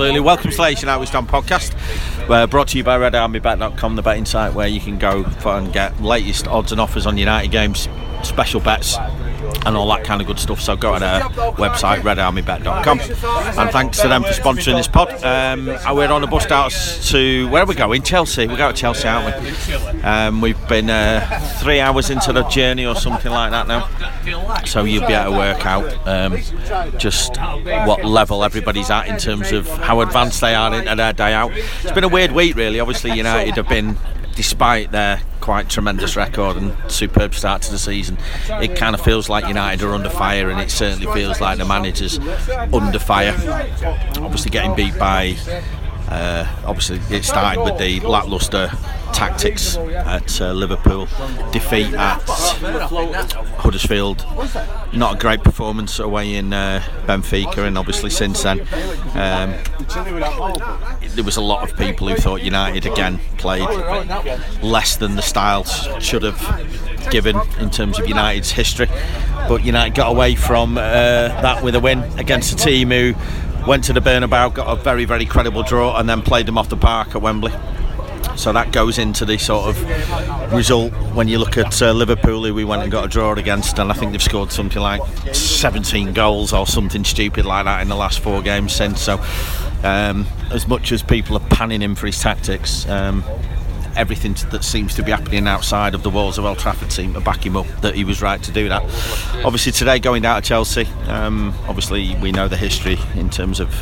absolutely. Welcome to the Lation Out with Stan podcast, brought to you by RedArmyBet.com, the betting site where you can go and get latest odds and offers on United games, special bets, and all that kind of good stuff. So go to their website, redarmybet.com. And thanks to them for sponsoring this pod. Um, we're on a bus out to, where are we going? Chelsea. We're going to Chelsea, aren't we? Um, we've been uh, three hours into the journey or something like that now. So you'll be able to work out um, just what level everybody's at in terms of how advanced they are into their day out. It's been a weird week, really. Obviously, United have been despite their quite tremendous record and superb start to the season, it kind of feels like United are under fire, and it certainly feels like the manager's under fire. Obviously, getting beat by. Uh, obviously, it started with the lacklustre tactics at uh, Liverpool, defeat at Huddersfield. Not a great performance away in uh, Benfica, and obviously since then, um, there was a lot of people who thought United again played less than the style should have given in terms of United's history. But United got away from uh, that with a win against a team who went to the Bernabeu, got a very, very credible draw, and then played them off the park at Wembley. So that goes into the sort of result when you look at uh, Liverpool, who we went and got a draw against, and I think they've scored something like 17 goals or something stupid like that in the last four games since. So, um, as much as people are panning him for his tactics, um, everything that seems to be happening outside of the walls of Old Trafford seem to back him up that he was right to do that. Obviously, today going down to Chelsea, um, obviously we know the history in terms of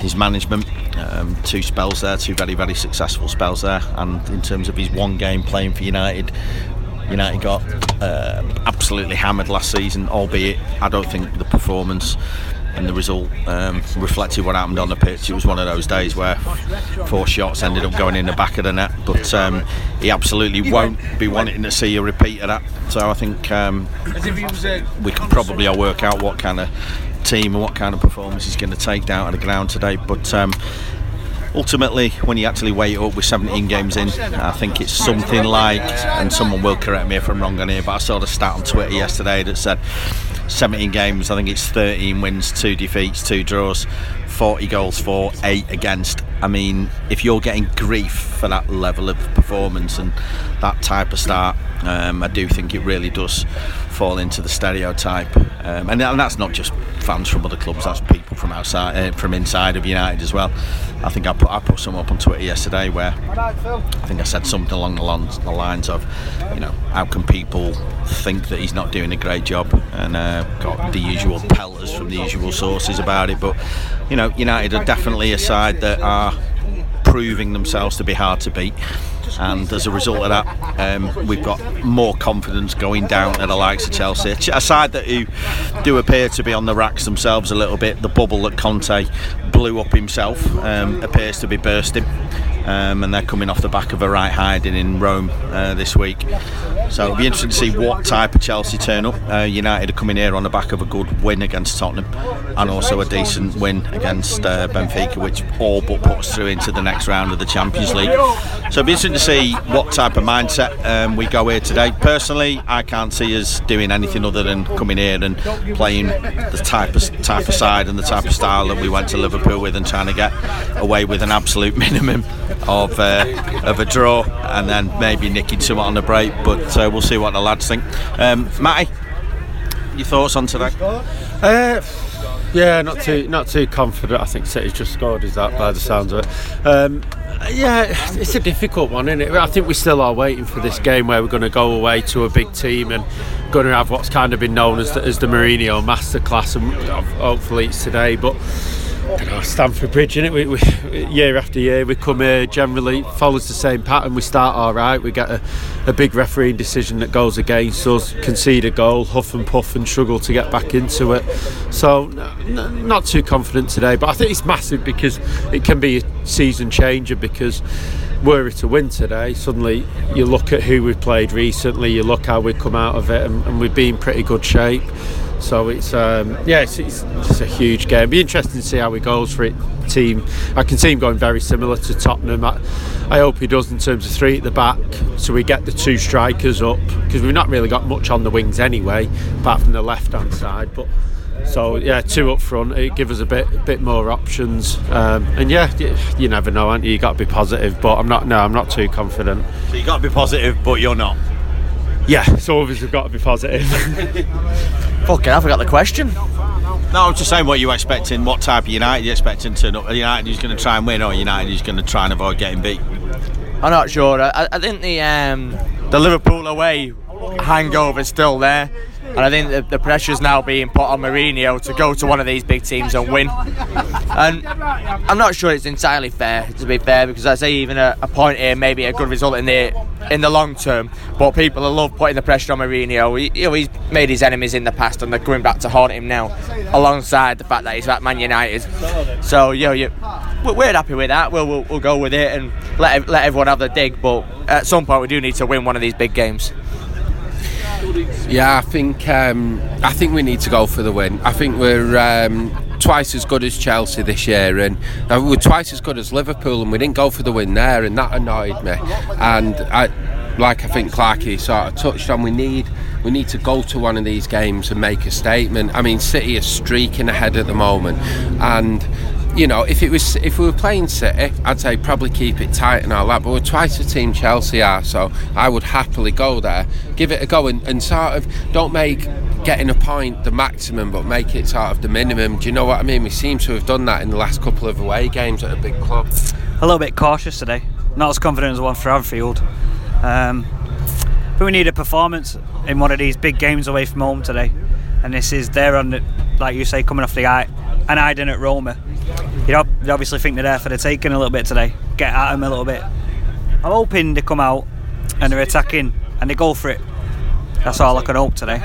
his management. Um, two spells there, two very very successful spells there, and in terms of his one game playing for United. United got uh, absolutely hammered last season, albeit I don't think the performance and the result um, reflected what happened on the pitch. It was one of those days where four shots ended up going in the back of the net, but um, he absolutely won't be wanting to see a repeat of that. So I think um, we can probably work out what kind of team and what kind of performance he's going to take down to the ground today. But um, ultimately, when you actually weigh it up with 17 games in, I think it's something like, and someone will correct me if I'm wrong on here, but I saw the stat on Twitter yesterday that said 17 games, I think it's 13 wins, 2 defeats, 2 draws, 40 goals for, 8 against. I mean, if you're getting grief for that level of performance and that type of start, um, I do think it really does fall into the stereotype. Um, and, and, that's not just fans from other clubs, that's people from outside, uh, from inside of United as well. I think I put, I put some up on Twitter yesterday where I think I said something along the lines of, you know, how can people think that he's not doing a great job and uh, got the usual pelters from the usual sources about it. But, you know, United are definitely a side that are proving themselves to be hard to beat and as a result of that, um, we've got more confidence going down to the likes of Chelsea. A side that who do appear to be on the racks themselves a little bit. The bubble that Conte blew up himself um, appears to be bursting, um, and they're coming off the back of a right hiding in Rome uh, this week. So it'll be interesting to see what type of Chelsea turn up. Uh, United are coming here on the back of a good win against Tottenham and also a decent win against uh, Benfica, which all but puts through into the next round of the Champions League. So it'll be interesting to see what type of mindset um, we go here today. Personally, I can't see us doing anything other than coming here and playing the type of type of side and the type of style that we went to Liverpool with and trying to get away with an absolute minimum of uh, of a draw and then maybe nicking somewhat on the break. But uh, we'll see what the lads think. Um, Matty, your thoughts on today? Uh, yeah, not too not too confident. I think City's just scored. Is that by the sounds of it? Um, yeah, it's a difficult one, isn't it? I think we still are waiting for this game where we're going to go away to a big team and going to have what's kind of been known as the, as the Mourinho masterclass, and hopefully it's today. But know, Stamford Bridge, in it. We, we, year after year, we come here. Generally, follows the same pattern. We start all right. We get a, a big refereeing decision that goes against us, concede a goal, huff and puff, and struggle to get back into it. So, n- not too confident today. But I think it's massive because it can be a season changer. Because were it to win today, suddenly you look at who we've played recently. You look how we've come out of it, and, and we've been in pretty good shape. So it's um, yeah, it's, it's, a huge game. Be interesting to see how it goes for it. Team, I can see him going very similar to Tottenham. I, I hope he does in terms of three at the back, so we get the two strikers up because we've not really got much on the wings anyway, apart from the left hand side. But So yeah, two up front, it gives us a bit bit more options. Um, and yeah, you, you never know, aren't you? You got to be positive, but I'm not. No, I'm not too confident. So you got to be positive, but you're not. Yeah, so obviously we've got to be positive. Fucking, I forgot the question. No, I was just saying what you expecting. What type of United you're expecting to? Up. United who's going to try and win, or United who's going to try and avoid getting beat? I'm not sure. I, I think the um, the Liverpool away hangover's still there. And I think the, the pressure's now being put on Mourinho to go to one of these big teams and win. And I'm not sure it's entirely fair, to be fair, because I say even a, a point here may be a good result in the in the long term. But people love putting the pressure on Mourinho. He, you know, he's made his enemies in the past, and they're coming back to haunt him now, alongside the fact that he's at Man United. So you know, you, we're happy with that. We'll, we'll, we'll go with it and let let everyone have the dig. But at some point, we do need to win one of these big games. Yeah, I think um, I think we need to go for the win. I think we're um, twice as good as Chelsea this year, and uh, we're twice as good as Liverpool, and we didn't go for the win there, and that annoyed me. And I, like I think Clarky sort of touched on, we need we need to go to one of these games and make a statement. I mean, City is streaking ahead at the moment, and you know, if it was if we were playing City, I'd say probably keep it tight and all that. But we're twice the team Chelsea are, so I would happily go there, give it a go, and, and sort of don't make getting a point the maximum, but make it sort of the minimum. Do you know what I mean? We seem to have done that in the last couple of away games at a big club. A little bit cautious today, not as confident as one for Anfield. Um, but we need a performance in one of these big games away from home today, and this is there on the, like you say, coming off the eye, an Iden at Roma you know, they obviously think they're there for the taking a little bit today. Get at them a little bit. I'm hoping they come out and they're attacking and they go for it. That's all I can hope today.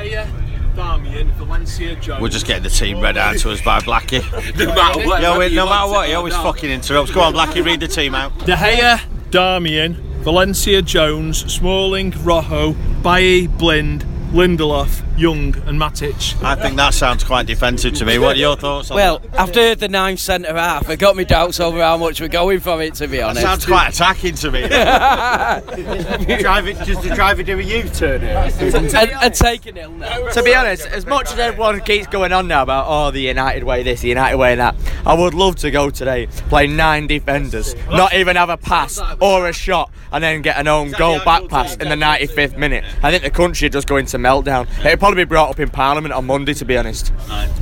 We're just getting the team read out to us by Blackie. no matter what, no, no matter what, he always fucking interrupts. Go on, Blackie, read the team out. De Gea, Darmian, Valencia, Jones, Smalling, Rojo, Bailly, Blind, Lindelof, Young, and Matic. I think that sounds quite defensive to me. What are your thoughts? On that? Well, after the ninth centre half, it got me doubts over how much we're going from it. To be honest, that sounds quite attacking to me. drive it just to drive it do a U-turn and, and taking it now. To be honest, as much as everyone keeps going on now about oh the United way this, the United way that, I would love to go today, play nine defenders, not even have a pass or a shot, and then get an own goal back pass in the 95th minute. I think the country would just go into meltdown. It'd probably be brought up in Parliament on Monday, to be honest.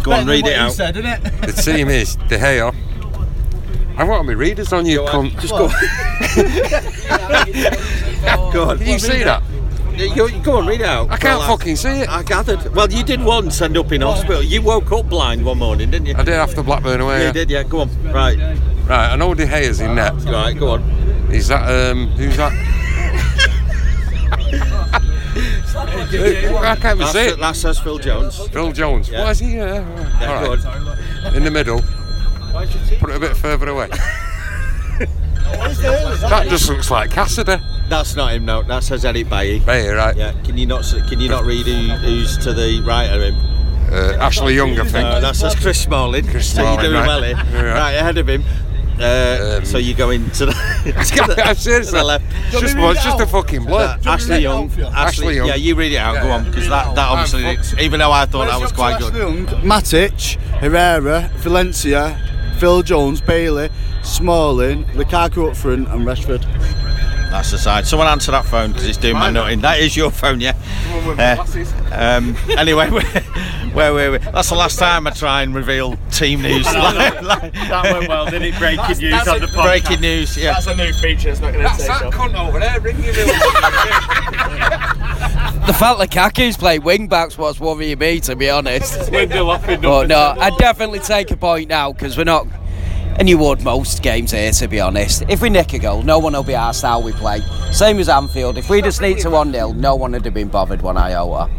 Go on, read it out. Said, it? The team is De Gea. I want my readers on you, cunt. Just go. go on. Can you see that? You, go on, read it out. I can't Well, fucking see it. I gathered. Well, you did once end up in hospital. You woke up blind one morning, didn't you? I did after Blackburn away. Yeah, yeah. you did, yeah. Go on. Right. Right, I know De Gea's in net. Right, go on. Is that um? Who's that? I can't even That, see says- it. that says Phil Jones. Phil Jones. Yeah. Why is he? Uh, Yeah, all right. In the middle. Put it a bit further away. that just looks like Cassidy. That's not him, no. That says Eric Bailly. Hey, right. Yeah. Can you not? Can you not read who, who's to the right of him? Uh, Ashley Young, I think. No, that says Chris Smalling. Chris so Smalling, you're doing right. well here. Right ahead of him. Uh, Um, so you go into the, to the, I'm serious. to the left. It's just, well, it's just a fucking Uh, blood. Ashley Young. Ashley Young. Yeah, you read it out. Go Yeah, on, because yeah. that, that I'm obviously, even though I thought that was quite good. Young, Matic, Herrera, Valencia, Phil Jones, Bailly, Smalling, Lukaku up front, and Rashford. That's the side. Someone answer that phone because it's doing my nutting. That is your phone, yeah. Uh, um, anyway, where, where were we? That's the last time I try and reveal team news. That went well, didn't it? Breaking news on the podcast. Breaking news, yeah. That's a new feature. It's not going to That's take that off. cunt over there ringing me. The fact that Kaku's playing wing backs what's worrying me, to be honest. Window But no, I'd definitely take a point now because we're not. And you would most games here, to be honest. If we nick a goal, no one will be asked how we play. Same as Anfield. If we just sneak to 1 0, no one would have been bothered one iota.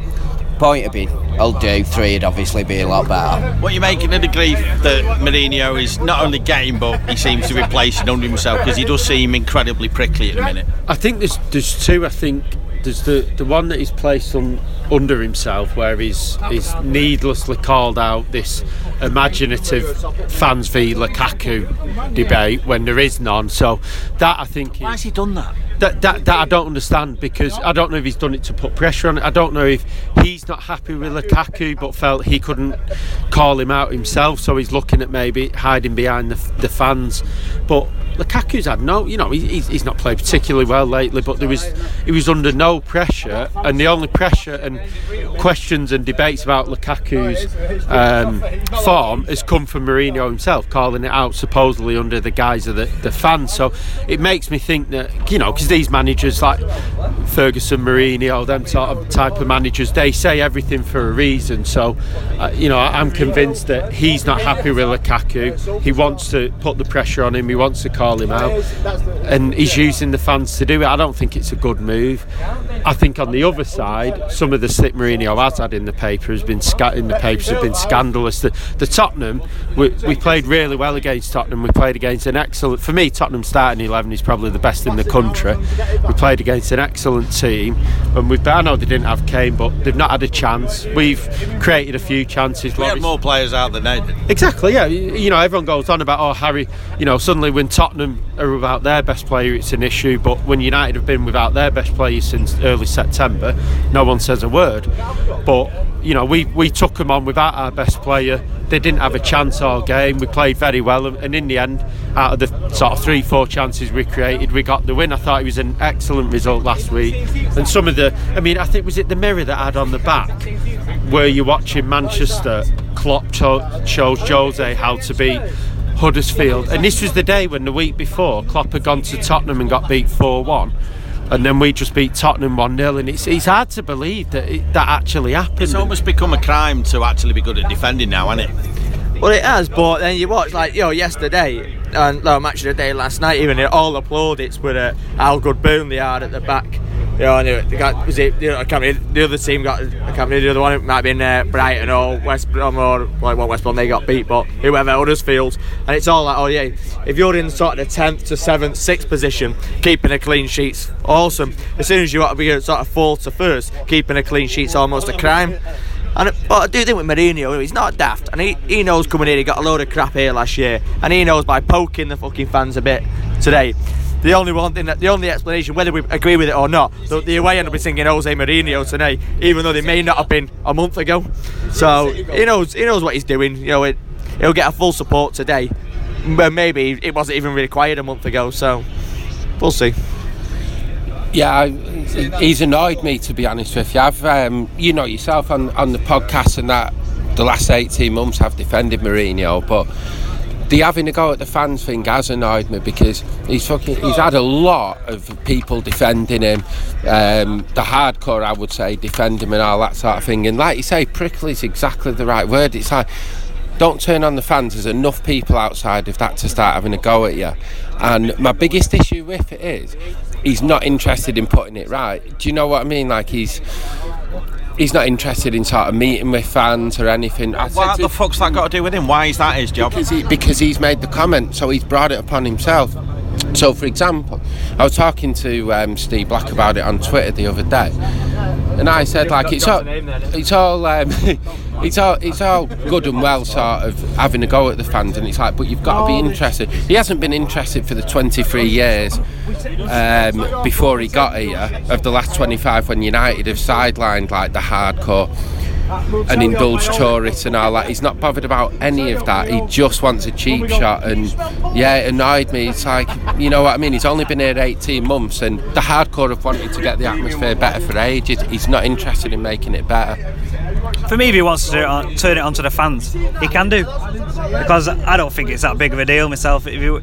Point would be, I'll do. Three would obviously be a lot better. What you making of the grief that Mourinho is not only getting, but he seems to be placing under himself because he does seem incredibly prickly at the minute. I think there's there's two. I think there's the the one that he's placed on under himself, where he's he's needlessly called out this imaginative fans v Lukaku debate when there is none. So that I think Why has he done that? that, that, that I don't understand because I don't know if he's done it to put pressure on it. I don't know if he's not happy with Lukaku but felt he couldn't call him out himself, so he's looking at maybe hiding behind the, the fans. But Lukaku's had no, you know, he's, he's not played particularly well lately, but there was he was under no pressure, and the only pressure and questions and debates about Lukaku's um, form has come from Mourinho himself, calling it out supposedly under the guise of the, the fans. So it makes me think that you know, because these managers like Ferguson, Mourinho, them sort of type of managers, they say everything for a reason. So uh, you know, I'm convinced that he's not happy with Lukaku. He wants to put the pressure on him. He wants to call him out, and he's using the fans to do it. I don't think it's a good move. I think on the other side, some of the slip Mourinho has had in the paper has been sca- in the papers have been scandalous. The, the Tottenham, we, we played really well against Tottenham. We played against an excellent. For me, Tottenham starting eleven is probably the best in the country. We played against an excellent team, and we've. I know they didn't have Kane, but they've not had a chance. We've created a few chances. We had more players out than they did. Exactly, yeah. You know, everyone goes on about, oh, Harry, you know, suddenly when Tottenham are without their best player, it's an issue. But when United have been without their best player since early September, no one says a word. But, you know, we, we took them on without our best player. They didn't have a chance all game. We played very well. And in the end, out of the sort of three, four chances we created, we got the win. I thought it was an excellent result last week. And some of the, I mean, I think, was it the mirror that I had on the back where you're watching Manchester? Klopp cho- shows Jose how to beat Huddersfield. And this was the day when the week before Klopp had gone to Tottenham and got beat 4 1. And then we just beat Tottenham 1 0. And it's, it's hard to believe that it, that actually happened. It's almost become a crime to actually be good at defending now, hasn't it? Well, it has, but then you watch like you know yesterday and no match of the day last night. Even it all applaudits with uh, how good Burnley are at the back. You know, it, they was it? You know, I can't the other team got. I can't remember the other one. It might have been uh, Brighton or West Brom or like what West Brom they got beat, but whoever Huddersfield. And it's all like, oh yeah, if you're in sort of the tenth to seventh, sixth position, keeping a clean sheet's awesome. As soon as you want to be sort of fourth to first, keeping a clean sheet's almost a crime. And but I do think with Mourinho, he's not daft, and he, he knows coming here, he got a load of crap here last year, and he knows by poking the fucking fans a bit today. The only one thing that the only explanation, whether we agree with it or not, the, the away end will be singing Jose Mourinho today, even though they may not have been a month ago. So he knows he knows what he's doing. You know, it, he'll get a full support today, but maybe it wasn't even required a month ago. So we'll see. Yeah, he's annoyed me to be honest with you. I've, um, you know, yourself on on the podcast and that the last eighteen months I've defended Mourinho, but the having a go at the fans thing has annoyed me because he's fucking he's had a lot of people defending him, um, the hardcore I would say defending him and all that sort of thing. And like you say, prickly is exactly the right word. It's like don't turn on the fans. There's enough people outside of that to start having a go at you. And my biggest issue with it is he's not interested in putting it right. Do you know what I mean? Like he's he's not interested in sort of meeting with fans or anything. I What the fuck's that got to do with him? Why is that his job? because, he, because he's made the comment, so he's brought it upon himself. So, for example, I was talking to um, Steve Black about it on Twitter the other day, and I said like it's all, it's all, um, it's all, it's all good and well, sort of having a go at the fans, and it's like, but you've got to be interested. He hasn't been interested for the 23 years um, before he got here, of the last 25 when United have sidelined like the hardcore and indulge tourists and all that. He's not bothered about any of that. He just wants a cheap shot, and yeah, it annoyed me. It's like, you know what I mean? He's only been here 18 months, and the hardcore have wanted to get the atmosphere better for ages. He's not interested in making it better. For me, if he wants to it on, turn it the fans, he can do. Because I don't think it's that big of a deal myself. If, you,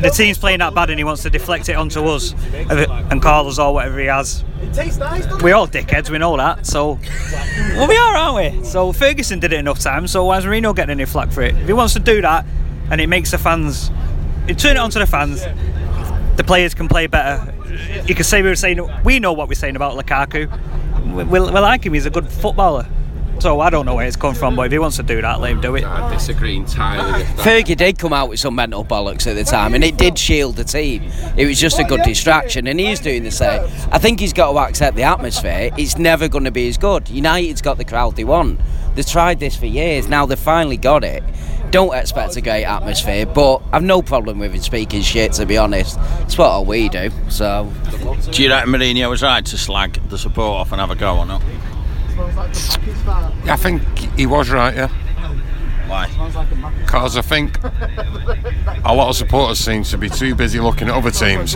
the team's playing that bad and he wants to deflect it onto us and call us or whatever he has, we're all dickheads, we know that. So, well, we are, aren't we? So, Ferguson did it enough times, so why is Mourinho getting any flack for it? If he wants to do that and it makes the fans, you turn it onto the fans, the players can play better. You can say we were saying, we know what we're saying about Lukaku. We, we like him, he's a good footballer. So I don't know where it's come from, but if he wants to do that, let him do it. I disagree entirely with that. Fergie did come out with some mental bollocks at the time, and it did shield the team. It was just a good distraction, and he's doing the same. I think he's got to accept the atmosphere. It's never going to be as good. United's got the crowd they want. They've tried this for years. Now they've finally got it. Don't expect a great atmosphere, but I've no problem with him speaking shit. To be honest, it's what all we do. So, Do you reckon Mourinho was right to slag the support off and have a go or not? I think he was right, yeah. Why? Because I think a lot of supporters seem to be too busy looking at other teams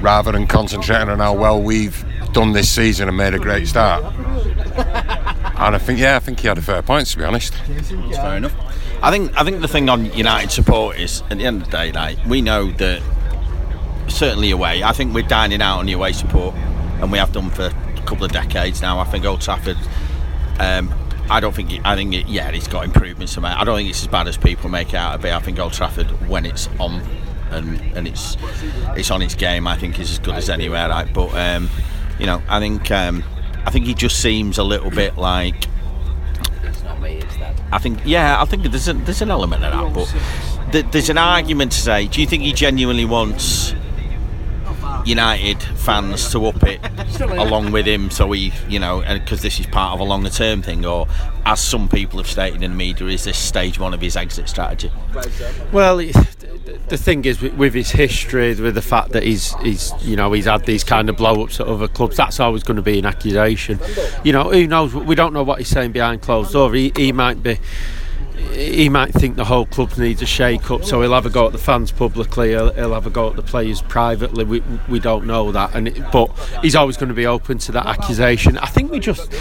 rather than concentrating on how well we've done this season and made a great start. And I think, yeah, I think he had a fair point, to be honest. That's fair enough. I think I think the thing on United support is at the end of the day, like we know that certainly away. I think we're dining out on the away support, and we have done for couple of decades now. I think Old Trafford. Um, I don't think. I think it, yeah, it's got improvements. to make. I don't think it's as bad as people make out to be. I think Old Trafford, when it's on, and and it's it's on its game, I think is as good as anywhere. Right, but um, you know, I think um, I think he just seems a little bit like. I think yeah, I think there's a, there's an element of that, but th- there's an argument to say. Do you think he genuinely wants United fans to up it along with him, so he, you know, because this is part of a longer term thing, or as some people have stated in the media, is this stage one of his exit strategy? Well, the thing is with, with his history, with the fact that he's he's you know he's had these kind of blow ups at other clubs, that's always going to be an accusation. You know, who knows? We don't know what he's saying behind closed doors. He, he might be. He might think the whole club needs a shake up, so he'll have a go at the fans publicly. He'll, he'll have a go at the players privately. We, we don't know that, and it, but he's always going to be open to that accusation. I think we just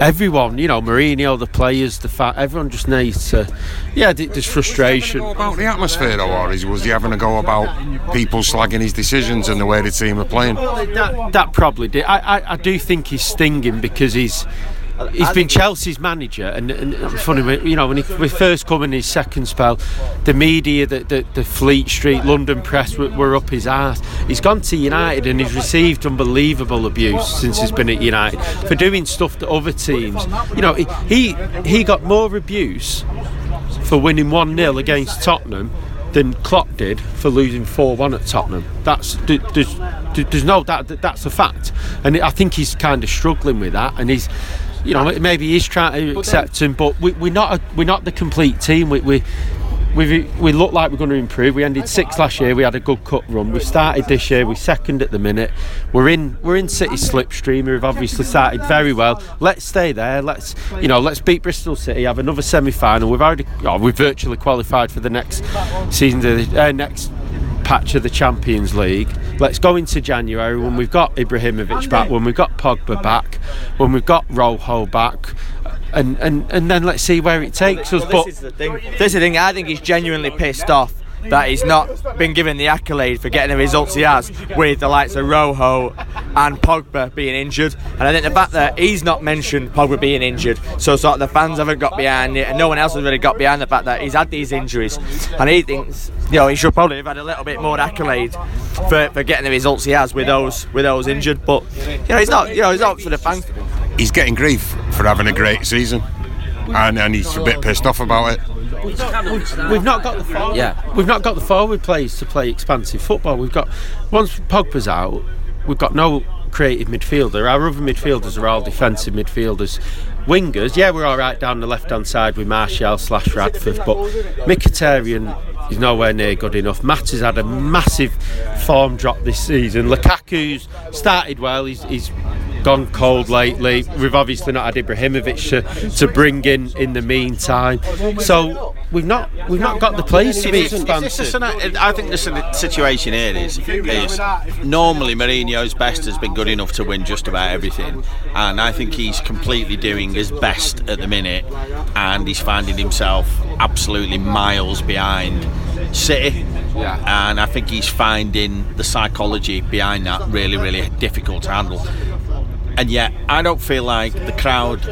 everyone, you know, Mourinho, the players, the fa- everyone just needs to. Yeah, th- there's frustration. About the atmosphere, though, or was he having a go about people slagging his decisions and the way the team are playing? That, that probably did. I, I, I do think he's stinging because he's he's been Chelsea's manager, and, and funny, you know, when he we first come in his second spell, the media, the, the, the Fleet Street, London press were, were up his arse. He's gone to United and he's received unbelievable abuse since he's been at United for doing stuff to other teams. You know, he he, he got more abuse for winning 1 0 against Tottenham than Klopp did for losing 4 1 at Tottenham. That's there's, there's no doubt that that's a fact. And I think he's kind of struggling with that. And he's, you know, maybe he's trying to accept him, but we, we're not a, we're not the complete team. We, we we we look like we're going to improve. We ended sixth last year. We had a good cut run. We started this year. We're second at the minute. We're in we're in City slipstream. We've obviously started very well. Let's stay there. Let's you know let's beat Bristol City. Have another semi final. We've already oh, we've virtually qualified for the next season. Uh, next patch of the Champions League. Let's go into January when we've got Ibrahimovic back, when we've got Pogba back, when we've got Rojo back, and, and, and then let's see where it takes us. But this is the thing. This is the thing. I think he's genuinely pissed off that he's not been given the accolade for getting the results he has with the likes of Rojo and Pogba being injured. And I think the fact that he's not mentioned Pogba being injured, so sort of the fans haven't got behind it, and no one else has really got behind the fact that he's had these injuries. And he thinks, you know, he should probably have had a little bit more accolade for, for getting the results he has with those with those injured. But you know, he's not, you know, he's not for the fans. He's getting grief for having a great season, and, and he's a bit pissed off about it. We've not got the forward, Yeah. we've not got the forward players to play expansive football. We've got once Pogba's out, we've got no creative midfielder. Our other midfielders are all defensive midfielders. Wingers, yeah, we're all right down the left hand side with Martial slash Rashford, but Mkhitaryan is nowhere near good enough. Matt has had a massive form drop this season. Lukaku's started well. He's, he's gone cold lately. We've obviously not had Ibrahimovic to, to bring in in the meantime. So we've not we've not got the players to be expansive. an- I think the si- situation here is, is normally Mourinho's best has been good enough to win just about everything, and I think he's completely doing his best at the minute, and he's finding himself absolutely miles behind City. Yeah. And I think he's finding the psychology behind that really, really difficult to handle. And yet, I don't feel like the crowd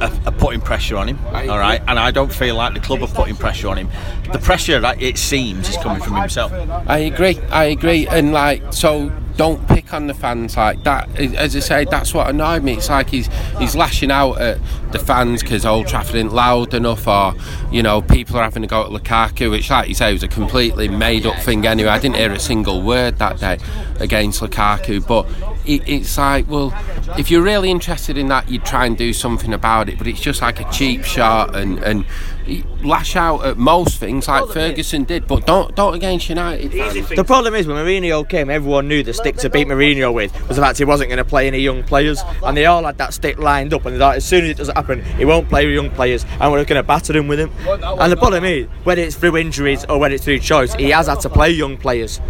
are, are putting pressure on him. All right, and I don't feel like the club are putting pressure on him. The pressure, it seems, is coming from himself. I agree. I agree. And like, so don't pick on the fans like that. As I say, that's what annoyed me. It's like he's he's lashing out at the fans because Old Trafford isn't loud enough, or you know, people are having to go at Lukaku, which, like you say, was a completely made-up thing. Anyway, I didn't hear a single word that day against Lukaku, but. It, it's like, well, if you're really interested in that, you'd try and do something about it. But it's just like a cheap shot, and, and lash out at most things like Ferguson did, but don't don't against United. fans. The problem is when Mourinho came, everyone knew the stick to beat Mourinho with was the fact he wasn't going to play any young players, and they all had that stick lined up. And they thought as soon as it doesn't happen, he won't play with young players, and we're going to batter him with him. And the problem is whether it's through injuries or whether it's through choice, he has had to play young players.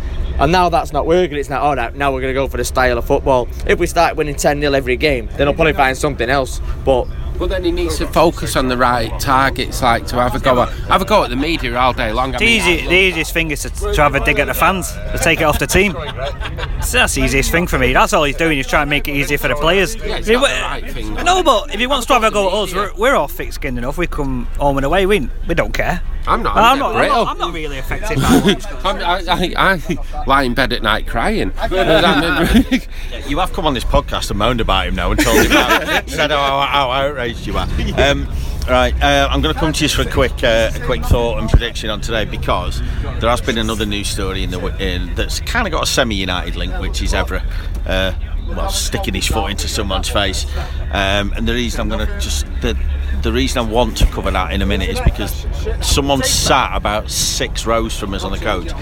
And now that's not working. It's not oh, all right. Now we're going to go for the style of football. If we start winning 10 0 every game, then I'll probably find something else. But But then he needs to focus on the right targets, like to have a go at, have a go at the media all day long. I The, mean, easy, the easiest thing is to, to have a dig at the fans, to take it off the team. So that's the easiest thing for me. That's all he's doing. He's trying to make it easier for the players. it's If he not the right thing. No, but if he wants to have a go at us, we're, we're all thick-skinned enough. We come home and away. We we don't care. I'm not. I'm I'm, not, I'm not, I'm not really affected by what's going on. I'm, I, I, I lie in bed at night crying. You have come on this podcast and moaned about him now and told him how, said how, how outraged you are. Um, right, uh, I'm going to come to you for a quick, uh, a quick thought and prediction on today because there has been another news story in the in, that's kind of got a semi-United link, which is Evra. Uh, well, sticking his foot into someone's face, um, and the reason I'm going to just the, the reason I want to cover that in a minute is because someone sat about six rows from us on the coach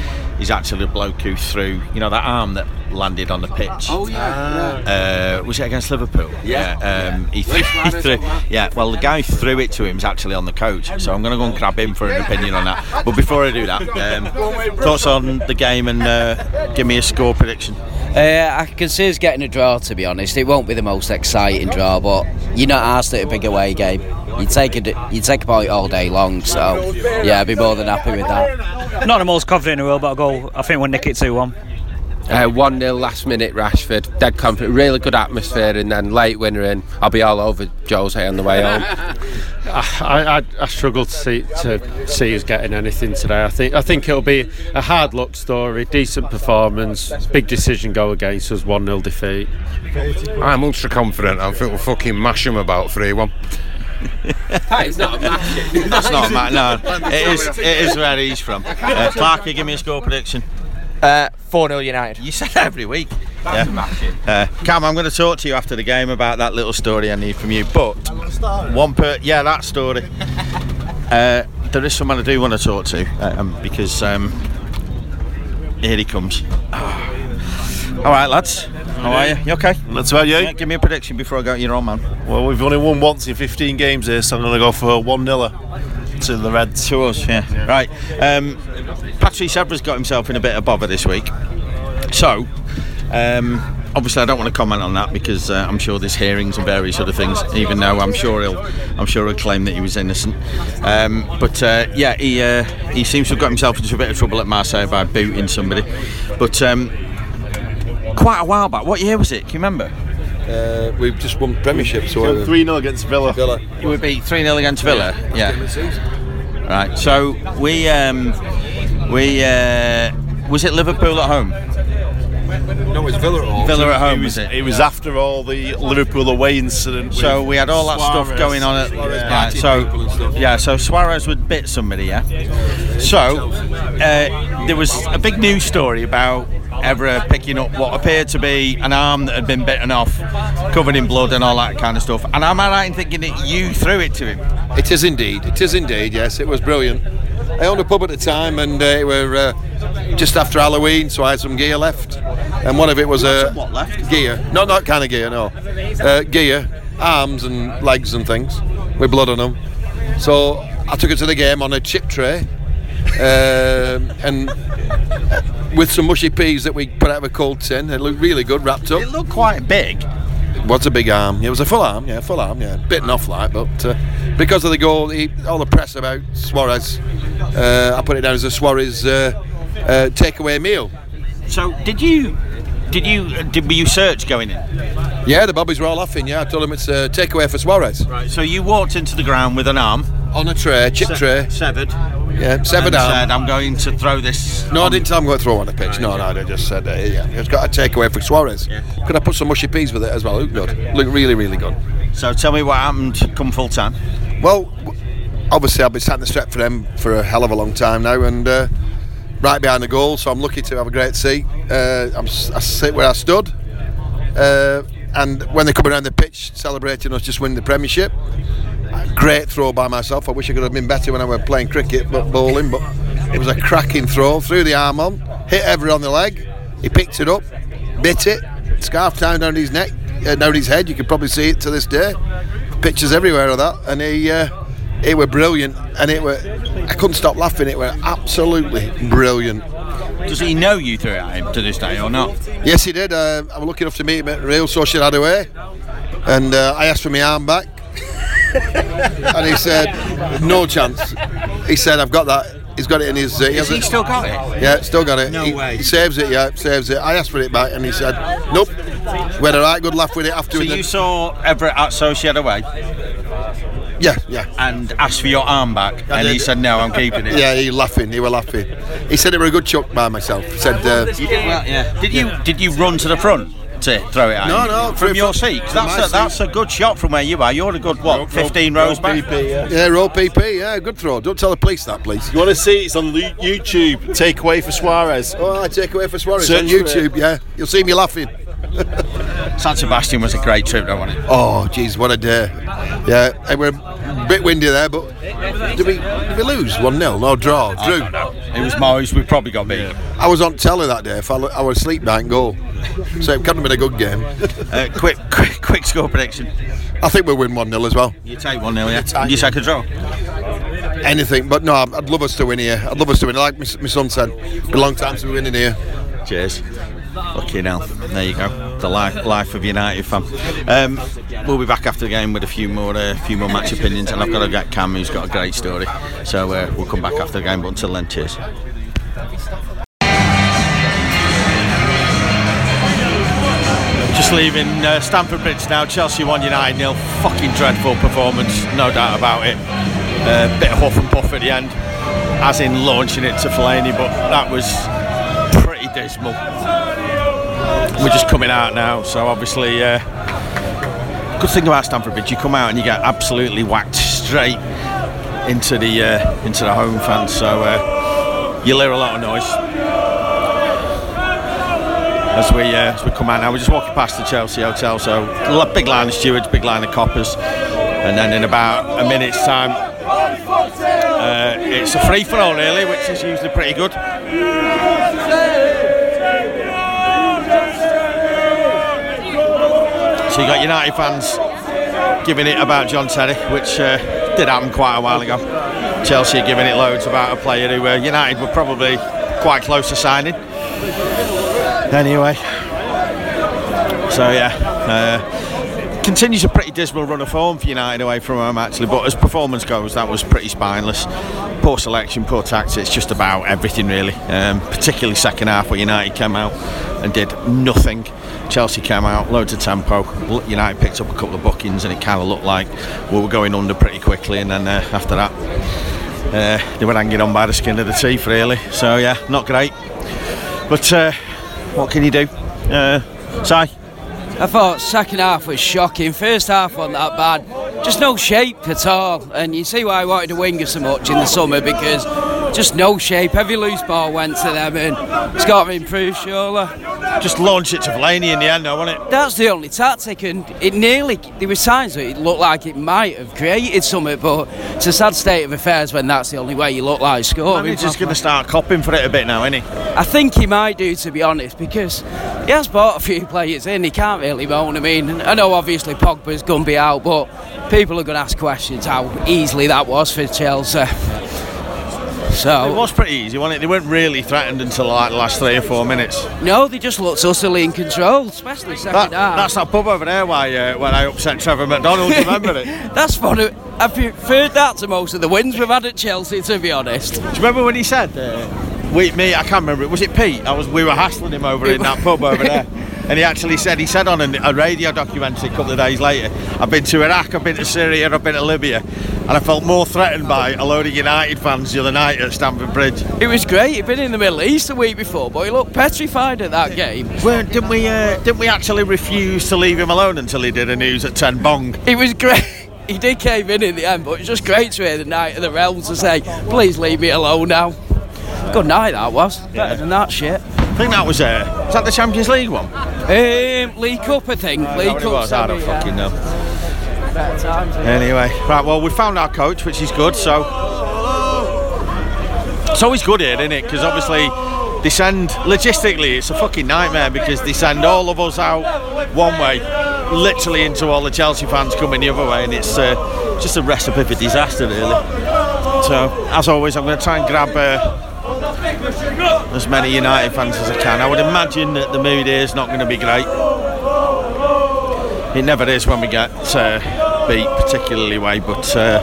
is actually a bloke who threw, you know, that arm that landed on the pitch. oh yeah. Uh, was it against Liverpool? Yeah. Um, he, threw, he threw. Yeah. Well, the guy who threw it to him is actually on the coach, so I'm going to go and grab him for an opinion on that. But before I do that, um, thoughts on the game and uh, give me a score prediction. Uh, I can see us getting a draw. To be honest, it won't be the most exciting draw, but you're not asked at a big away game. You take a you take a point all day long. So yeah, I'd be more than happy with that. Not the most confident in the world, but I'll go. I think we'll nick it 2 1. Uh, 1 0 last minute Rashford, dead confident, really good atmosphere, and then late winner in. I'll be all over Jose on the way home. I, I, I struggle to see to see us getting anything today. I think I think it'll be a hard luck story, decent performance, big decision go against us, one 0 defeat. I'm ultra confident. I think we'll fucking mash them about 3 1. That is not a match. That's not Matt. No, it is. It is where he's from. Uh, Clarky, give me a score prediction. uh, 4 0 United. You say that every week. Yeah. Uh, Cam, I'm going to talk to you after the game about that little story I need from you. But one per, yeah, that story. Uh, there is someone I do want to talk to uh, um, because um, here he comes. All right, lads. How are you? You okay? That's about you. Yeah, give me a prediction before I go. You're on, man. Well, we've only won once in 15 games here, so I'm going to go for 1 0 to the Reds. To us, yeah. Right. Um, Patrice Evra's got himself in a bit of bother this week. So, um, obviously, I don't want to comment on that because uh, I'm sure there's hearings and various other things. Even though I'm sure he'll, I'm sure he'll claim that he was innocent. Um, but uh, yeah, he uh, he seems to have got himself into a bit of trouble at Marseille by booting somebody. But um, quite a while back. What year was it? Can you remember? Uh, we've just won Premiership, so 3 0 against Villa. Villa. It would be 3 0 against Villa. Yeah. Right. So we um, we uh, was it Liverpool at home? No, it's Villa at home. Villa at home It was was, it? it was after all the Liverpool away incident. So we had all that stuff going on at Suarez yeah, biting so and stuff. yeah so Suarez would bit somebody yeah so uh, there was a big news story about Evra picking up what appeared to be an arm that had been bitten off covered in blood and all that kind of stuff and am I right in thinking that you threw it to him It is indeed. It is indeed. Yes, it was brilliant. I owned a pub at the time, and uh, it were uh, just after Halloween, so I had some gear left, and one of it was a what left? gear, not that kind of gear, no, uh, gear, arms and legs and things with blood on them. So I took it to the game on a chip tray, and with some mushy peas that we put out of a cold tin. It looked really good, wrapped up. it looked quite big What's a big arm? It was a full arm, yeah, full arm, yeah. Bitten off like, but uh, because of the goal, he, all the press about Suarez, uh, I put it down as a Suarez uh, uh, takeaway meal. so did you did you did were you search going in Yeah, the bobbies were all laughing. Yeah, I told them it's a takeaway for Suarez right so you walked into the ground with an arm on a tray, chip tray. severed Yeah, and arm. said I'm going to throw this No, I didn't tell him I'm going to throw on the pitch. No, no, I just said, uh, yeah, it's got a takeaway for Suarez. Could I put some mushy peas with it as well? Look good. Looked really, really good. So tell me what happened come full time. Well, obviously I've been sat in the strap for them for a hell of a long time now, and uh, right behind the goal, so I'm lucky to have a great seat. Uh, I sit where I stood, uh, and when they come around the pitch celebrating us just winning the Premiership, Great throw by myself. I wish I could have been better when I was playing cricket, but bowling. But it was a cracking throw through the arm on, hit Evra on the leg. He picked it up, bit it, scarf down down his neck, uh, down his head. You can probably see it to this day. Pictures everywhere of that, and he. Uh, it were brilliant, and it were. I couldn't stop laughing. It were absolutely brilliant. Does he know you threw it at him to this day or not? Yes, he did. Uh, I was lucky enough to meet him at Real Sociedad away, and uh, I asked for my arm back, and he said, "No chance." He said, "I've got that." He's got it in his. Uh, he it- still got it? Yeah, still got it. No he, way. He saves it. Yeah, saves it. I asked for it back, and he said, "Nope." We had a right good laugh with it after. So you saw Evra at Sociedad away yeah, yeah. and asked for your arm back, I and he said, "No, I'm keeping it." Yeah, he laughing. He were laughing. He said it were a good chuck by myself. He said, uh, You did well, yeah. Did you did you run to the front to throw it at No, him? no, from from- your seat. 'Cause from That's my a, that's a good shot from where you are. You're a good what, 15 rows back. "Yeah, roll PP. Yeah, good throw. Don't tell the police that, please." You want to see it's on YouTube? Take away for Suarez. Oh, I take away for Suarez Search on. YouTube. Yeah, you'll see me laughing. San Sebastian was a great trip, though, wasn't it? Oh, jeez, what a day. Yeah, it were a bit windy there, but did we, did we lose 1 0? No, draw. I Drew. don't know. It was Moyes. We probably got beat. I was on telly that day. If I, I was asleep behind goal. So it couldn't have been a good game. Uh, quick, quick, quick score prediction. I think we'll win 1 0 as well. You take one 0 yeah. You take a draw. Anything, but no, I'd love us to win here. I'd love us to win. Like my, my son said, it's been a long time to be winning here. Cheers. Fucking hell. There you go. The life, life of United fan. Um, we'll be back after the game with a few more, uh, few more match opinions, and I've got to get Cam, who's got a great story. So uh, we'll come back after the game. But until then, cheers. Just leaving uh, Stamford Bridge now. Chelsea 1 United nil. Fucking dreadful performance, no doubt about it. Uh, bit of huff and puff at the end, as in launching it to Fellaini, but that was pretty dismal. We're just coming out now, so obviously, uh, good thing about Stamford Bridge, you come out and you get absolutely whacked straight into the uh, into the home fans, so uh, you'll hear a lot of noise as we uh, as we come out now. We're just walking past the Chelsea hotel, so big line of stewards, big line of coppers, and then in about a minute's time, uh, it's a free for all really, which is usually pretty good. So you got United fans giving it about John Terry, which uh, did happen quite a while ago. Chelsea giving it loads about a player who uh, United were probably quite close to signing. Anyway, so yeah, uh, continues a pretty dismal run of form for United away from home actually. But as performance goes, that was pretty spineless. Poor selection, poor tactics, just about everything really. Um, particularly second half where United came out and did nothing. Chelsea came out, loads of tempo. United picked up a couple of bookings, and it kind of looked like we were going under pretty quickly. And then uh, after that, uh, they were hanging on by the skin of the teeth, really. So yeah, not great. But uh, what can you do? Uh? I thought second half was shocking. First half wasn't that bad. Just no shape at all. And you see why I wanted a winger so much in the summer because just no shape. Every loose ball went to them and it's got to improve surely. Just launch it to Fellaini in the end, though, wasn't it? That's the only tactic, and it nearly. There were signs that it looked like it might have created something, but it's a sad state of affairs when that's the only way you look like scoring. just going to start copping for it a bit now, isn't he? I think he might do, to be honest, because he has bought a few players in. He can't really moan. I mean, I know obviously Pogba's going to be out, but people are going to ask questions how easily that was for Chelsea. So It was pretty easy, wasn't it? They weren't really threatened until like the last three or four minutes. no, they just looked utterly in control, especially second That, half. that's that pub over there where, uh, when I upset Trevor McDonald, remember it? That's funny. I've preferred that to most of the wins we've had at Chelsea, to be honest. Do you remember when he said, uh, we, me, I can't remember, was it Pete? I was, we were hassling him over in that pub over there. And he actually said, he said on a, a radio documentary a couple of days later, I've been to Iraq, I've been to Syria, I've been to Libya, and I felt more threatened by a load of United fans the other night at Stamford Bridge. It was great. He'd been in the Middle East a week before, but he looked petrified at that game. Well, didn't we? Uh, didn't we actually refuse to leave him alone until he did a news at ten bong? It was great. He did cave in in the end, but it was just great to hear the knight of the realms to say, "Please leave me alone now." Good night that was. Better than that shit. I think that was uh, was that the Champions League one? Um, League Cup, I think. Is that League Cup. was? I don't semi, yeah. fucking know. Anyway, right. Well, we found our coach, which is good. So it's always good here, isn't it? Because obviously they send logistically, it's a fucking nightmare because they send all of us out one way, literally into all the Chelsea fans coming the other way, and it's uh, just a recipe for disaster, really. So as always, I'm going to try and grab. Uh, as many United fans as I can. I would imagine that the mood here is not going to be great. It never is when we get uh, beat, particularly way. But uh,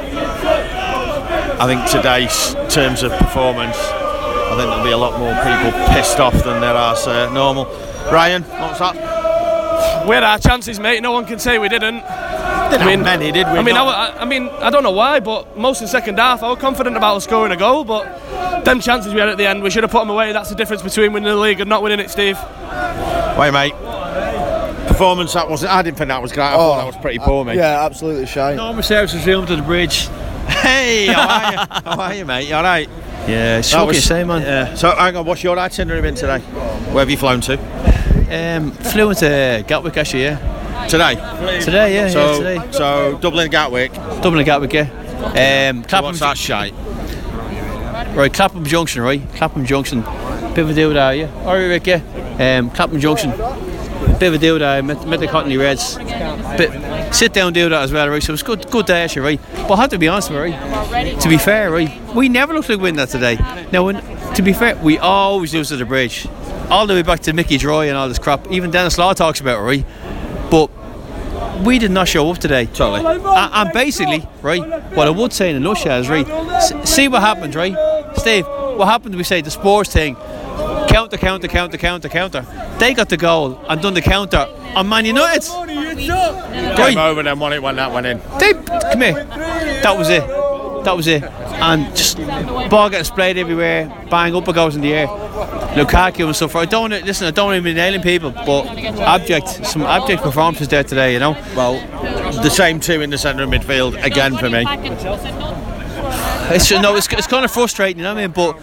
I think today's terms of performance, I think there'll be a lot more people pissed off than there are uh, normal. Ryan, what's that? We had our chances, mate. No one can say we didn't. Didn't have many, did we? I mean, I, I, I mean, I don't know why, but most of the second half, I was confident about scoring a goal. But them chances we had at the end, we should have put them away. That's the difference between winning the league and not winning it, Steve. Wait, mate. Performance that wasn't. I didn't think that was great. I thought that was pretty poor, mate. Yeah, absolutely shy. No Mercedes was filmed to the bridge. Hey, how are you? how are you, mate? You all right? Yeah, it's That fucking was- same, man. Yeah. So, hang on. What's your itinerary been today? Where have you flown to? Um, flew into Gatwick actually, yeah. Today. Today, yeah, So, yeah, today. so Dublin, Gatwick. Dublin Gatwick, yeah. Um, So Clapham, what's that shite? right, Clapham Junction, right? Clapham Junction. Bit of a deal there, yeah. Alright, Rick, yeah. Um, Clapham Junction. Bit of a deal there. Met, met the Cockney Reds. Bit sit down deal that as well, right? So it was good, good day actually, right? But I have to be honest with you, right? To be fair, right? We never looked like winning that today. Now, when, to be fair, we always lose at the bridge. All the way back to Mickey Droy and all this crap. Even Denis Law talks about it, right? But we did not show up today. Totally. And, and basically, right, what I would say in a nutshell is, right, see what happens, right? Steve, what happened, we say, the sports thing, counter, counter, counter, counter, counter. They got the goal and done the counter on Man United. Game over then when it when that went in. They, come here. That was it. That was it. And just ball getting sprayed everywhere, bang, up it goes in the air. Lukaku and stuff. I don't listen. I don't want to be nailing people, but abject, some abject performances there today. You know. Well, the same two in the centre of midfield again for me. It's no, it's, it's kind of frustrating, you know what I mean? But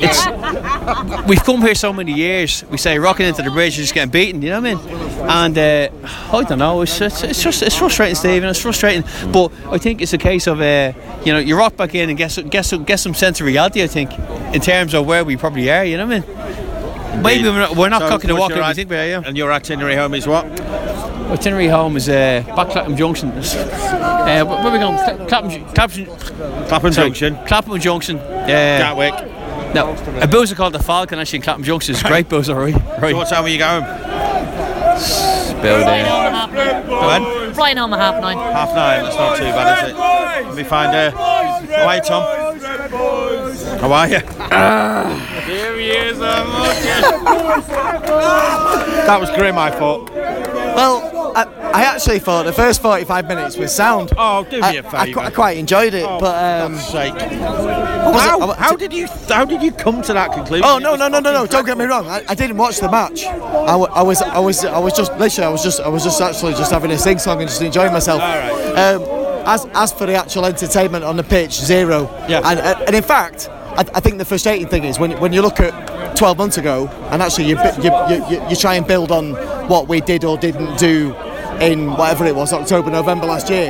it's we've come here so many years. We say rocking into the bridge, you're just getting beaten, you know what I mean? And uh, I don't know. It's, it's, it's just it's frustrating, Stephen. It's frustrating, but I think it's a case of uh, you know you rock back in and get some, get some, sense of reality. I think in terms of where we probably are, you know what I mean? Maybe we're not, we're not So cocking the walk we think we are. Yeah. And your itinerary home is what? Itinerary home is uh, back Clapham Junction. Uh, where where are we going? Cla- Clapham, Clapham, Clapham sorry, Junction. Clapham Junction. Uh, Gatwick. No, a boozer called the Falcon actually in Clapham Junction. It's a great boozer, right? Right. So what time are you going? Building. Flying there. home at half nine. When? Flying home at half nine. Half nine. That's not too bad, is it? Let me find uh, How are you, Tom? How are you? Here he is, that was grim, I thought. Well, I, I actually thought the first 45 minutes was sound. Oh, do me I, a I, favour. qu- I quite enjoyed it, Oh, but um, sake. How, how did you how did you come to that conclusion? Oh no no no no no! Don't get me wrong. I, I didn't watch the match. I, I was I was I was just literally I was just I was just actually just having a sing song and just enjoying myself. Um, as as for the actual entertainment on the pitch, zero. Yeah. And uh, and in fact, I, I think the frustrating thing is when when you look at 12 months ago and actually you you, you, you, you try and build on what we did or didn't do in whatever it was October November last year,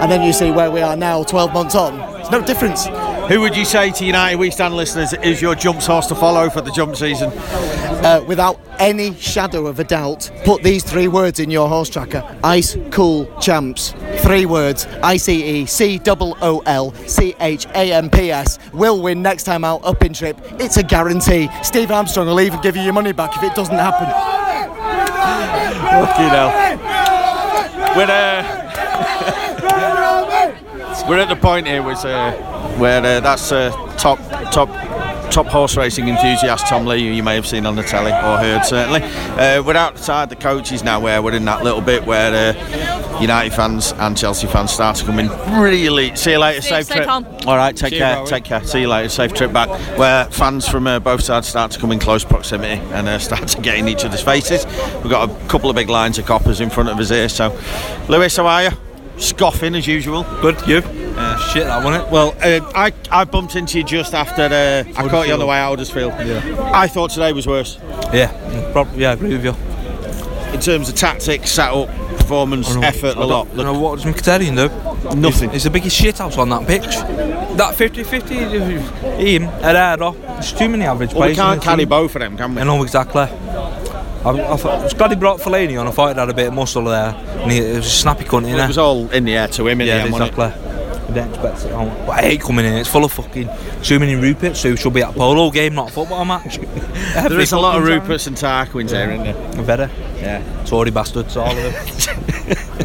and then you see where we are now 12 months on. There's no difference. Who would you say to United We Stand listeners is your jump horse to follow for the jump season? uh, without any shadow of a doubt, put these three words in your horse tracker: ice cool champs. Three words: I C E C O O L C H A M P S. Will win next time out up in trip. It's a guarantee. Steve Armstrong will even give you your money back if it doesn't happen. Fucking hell. We're, uh, we're at the point here with, uh, where uh, that's uh, top top top horse racing enthusiast Tom Lee, who you may have seen on the telly or heard certainly. Uh, we're outside the coaches now, where we're in that little bit where uh, United fans and Chelsea fans start to come in. Really, see you later, See safe stay trip. calm. All right, take See care, Rory. take care. See you later, safe trip back. Where fans from uh, both sides start to come in close proximity and uh, start to get in each other's faces. We've got a couple of big lines of coppers in front of us here. So, Lewis, how are you? Scoffing as usual. Good, you? Uh, shit, that wasn't it? Well, uh, I I bumped into you just after uh, I caught you on the way out of Huddersfield. Yeah. I thought today was worse Yeah, prob- yeah, I agree with you. in terms of tactics, setup. Performance, effort, a lot. You know what does Mkhitaryan do? Nothing. He's, the biggest shithouse on that pitch. That 50-50, him, Herrera, there's too many average Well, we players. in can't carry team. both of them, can we? I know exactly. I, I, thought- I was glad he brought Fellaini on. I thought he had a bit of muscle there. And he, it was a snappy cunt Well, it was all in the air to him in yeah, the end, exactly. I didn't expect it. on. But I hate coming in. It's full of fucking too many Ruperts who should be at a polo game, not a football match. There is a lot of Ruperts and Tarquins here, isn't there? Better. Yeah. Tory bastards, all of them.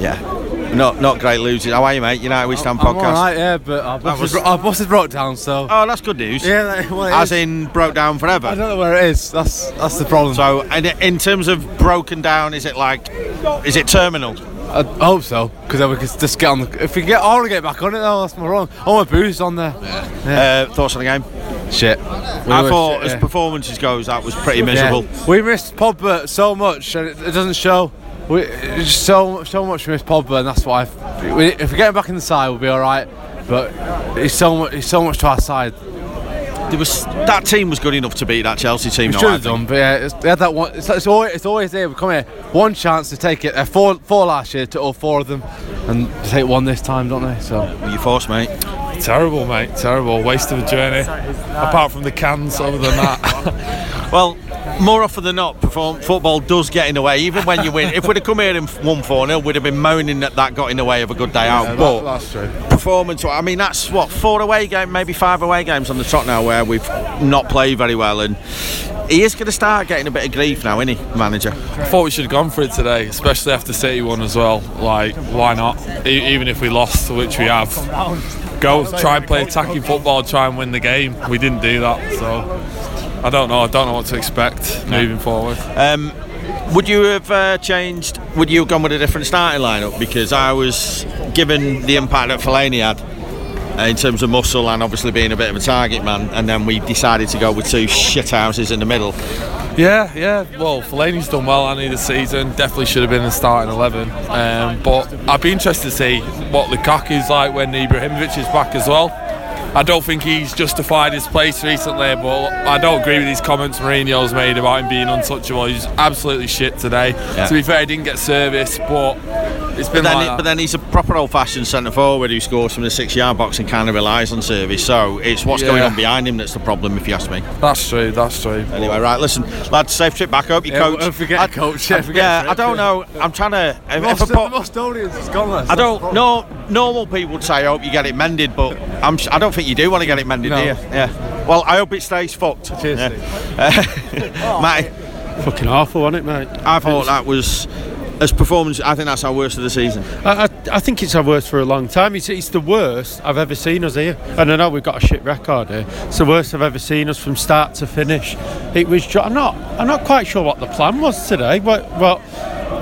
Yeah. Not not great losing. How are you, mate? United We Stand I'm podcast. alright, yeah, but our That bus, was- is, our bus is broke down, so. Oh, that's good news. Yeah, that- well, it As is. in broke down forever. I don't know where it is. That's that's the problem. So, and in terms of broken down, is it like, is it terminal? I hope so, because then we can just get on. The, if we get, I want to get back on it though. That's my wrong. I want boost on there. Uh, thoughts on the game? Shit. I were thought, shit, as yeah. performances goes, that was pretty miserable. Yeah. We missed Pogba so much, and it, it doesn't show. We just so so much we missed Pogba, and that's why. If we, if we get him back in the side, we'll be all right. But it's so much. It's so much to our side. There was that team was good enough to beat that Chelsea team. We should have done, but yeah, it's, they had that one. It's, it's, always, it's always there. We come here, one chance to take it. Uh, four, four last year to all four of them, and they take one this time, don't they? So you forced, mate. Terrible, mate. Terrible. Waste of a journey. Apart from the cans, other than that. Well, more often than not, perform, football does get in the way. Even when you win, if we'd have come here and won 4 0, we'd have been moaning that that got in the way of a good day out. Yeah, but that- that's true. performance, I mean, that's what four away game, maybe five away games on the trot now where we've not played very well, and he is going to start getting a bit of grief now, isn't he, manager? I thought we should have gone for it today, especially after City won as well. Like, why not? E- even if we lost, which we have. Go try and play attacking football, try and win the game. We didn't do that, so I don't know. I don't know what to expect moving forward. Um, would you have uh, changed? Would you have gone with a different starting lineup? Because I was given the impact that Fellaini had uh, in terms of muscle and obviously being a bit of a target man, and then we decided to go with two shit houses in the middle. Yeah, yeah. Well, Fellaini's done well, I this season. Definitely should have been in the starting 11. Um, but I'd be interested to see what Lukaku's like when Ibrahimovic is back as well. I don't think he's justified his place recently, but I don't agree with these comments Mourinho's made about him being untouchable. He's absolutely shit today. Yeah. To be fair, he didn't get service, but it's been But then, like he- but then he's a proper old-fashioned centre forward who scores from the six-yard box and kind of relies on service. So it's what's going on behind him that's the problem, if you ask me. That's true. That's true. Anyway, right, listen, lads, safe trip back. Hope you Yeah, coach. don't forget I, coach, yeah, I- forget yeah, I don't yeah. know. I'm trying to. If, most, if I put, most audience has gone. I don't. No, normal people would say, "I hope you get it mended," but I'm. I don't think you do want to get it mended, No. do you? Yeah. Well, I hope it stays fucked. Cheers, Yeah. Uh, Matty, Fucking awful, wasn't it, mate? I thought that was as performance. I think that's our worst of the season. I, I, I think it's our worst for a long time. It's, it's the worst I've ever seen us here. And I know we've got a shit record here. It's the worst I've ever seen us from start to finish. It was. I'm not. I'm not quite sure what the plan was today. What? What?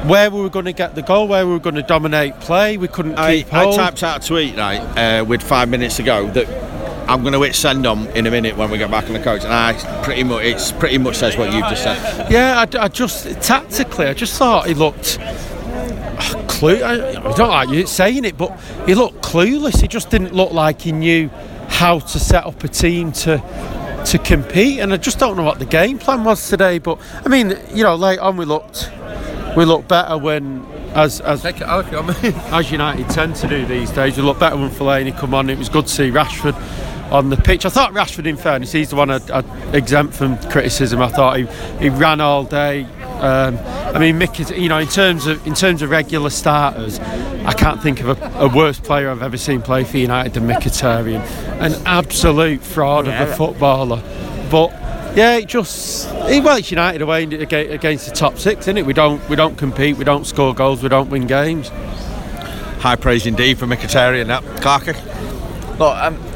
Where we were going to get the goal? Where we were going to dominate play? We couldn't I, keep I typed out a tweet right uh, with five minutes to go that I'm going to hit send on in a minute when we get back on the coach, and I pretty much it's pretty much says what you've just said. Yeah, I just tactically, I just thought he looked ah, clue. I, I don't like you saying it, but he looked clueless. He just didn't look like he knew how to set up a team to to compete. And I just don't know what the game plan was today. But I mean, you know, late on we looked we looked better when. As, as, as United tend to do these days, we look better when Fellaini come on. It was good to see Rashford on the pitch. I thought Rashford, in fairness, he's the one I'd, I'd exempt from criticism. I thought he, he ran all day. Um, I mean, Mick is, you know, in terms of in terms of regular starters, I can't think of a, a worse player I've ever seen play for United than Mkhitaryan. An absolute fraud of a footballer. But yeah, it just eh, well, it's United away against the top six, isn't it? We don't we don't compete, we don't score goals, we don't win games. High praise indeed for Mkhitaryan. That Clarky. Look, I'm,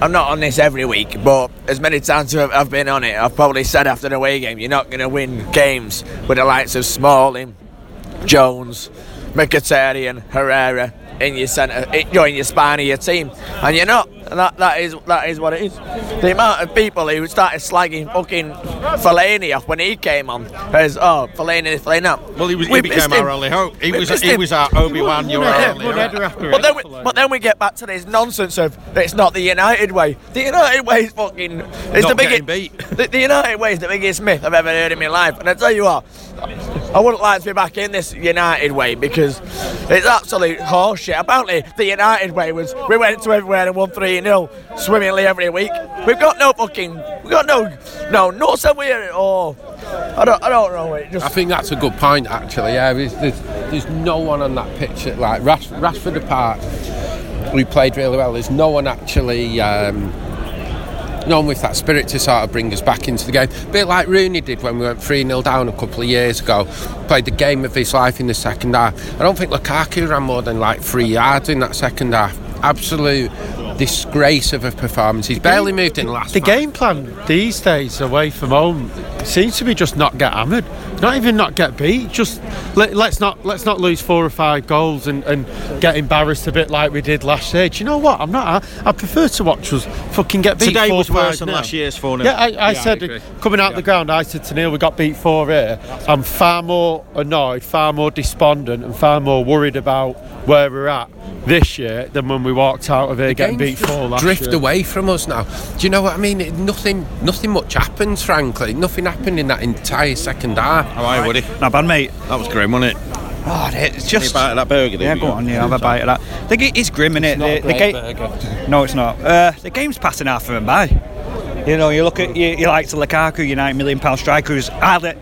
I'm not on this every week, but as many times I've been on it, I've probably said after the away game, you're not going to win games with the likes of Smalling, Jones, Mkhitaryan, Herrera in your centre, eh, in, in your spine of your team, and you're not. And that, that is that is what it is. The amount of people who started slagging fucking Fellaini off when he came on as oh Fellaini, Fellaini. up. Well, he was. We he became missed our him. only hope. He We was. He him. was our Obi Wan. You're our only hope. But then, we, but then we get back to this nonsense of it's not the United way. The United way is fucking. It's Not the getting biggest. The, the United way is the biggest myth I've ever heard in my life. And I tell you what, I wouldn't like to be back in this United way because it's absolute horseshit. Apparently, the United way was we went to everywhere and won 3 0 swimmingly every week. We've got no fucking, we've got no, no, nuts somewhere at all. I don't, I don't know. It just, I think that's a good point, actually. Yeah, there's, there's, there's no one on that pitch that, like Rash, Rashford apart, we played really well. There's no one actually. Um, one with that spirit to sort of bring us back into the game. A bit like Rooney did when we went 3 0 down a couple of years ago. Played the game of his life in the second half. I don't think Lukaku ran more than like three yards in that second half. Absolute disgrace of a performance. He's barely moved in the last The five. game plan these days away from home seems to be just not get hammered, not even not get beat. Just let, let's not let's not lose four or five goals and, and get embarrassed a bit like we did last year. Do you know what? I'm not. I, I prefer to watch us fucking get beat. Today 4 was worse than 5-0. last year's 4 Yeah, I, I Yeah, I said agree. coming out the ground, I said to Neil, we got beat four here. I'm far more annoyed, far more despondent, and far more worried about where we're at this year than when we walked out of here getting beat games just four last drift year. away from us now. Do you know what I mean? It, nothing, nothing much happens. Frankly, nothing happened in that entire second half. How are you, Woody? Not bad, mate. That was grim, wasn't it? Oh, it's just. Have a bite of that burger. Yeah, go on, yeah, have a bite of that. The ga- it's grim, is it? not a The, the great ga- No, it's not. Uh, the game's passing half of them by. You know, you look at you, you like to Lukaku, United million pound striker who's hardly,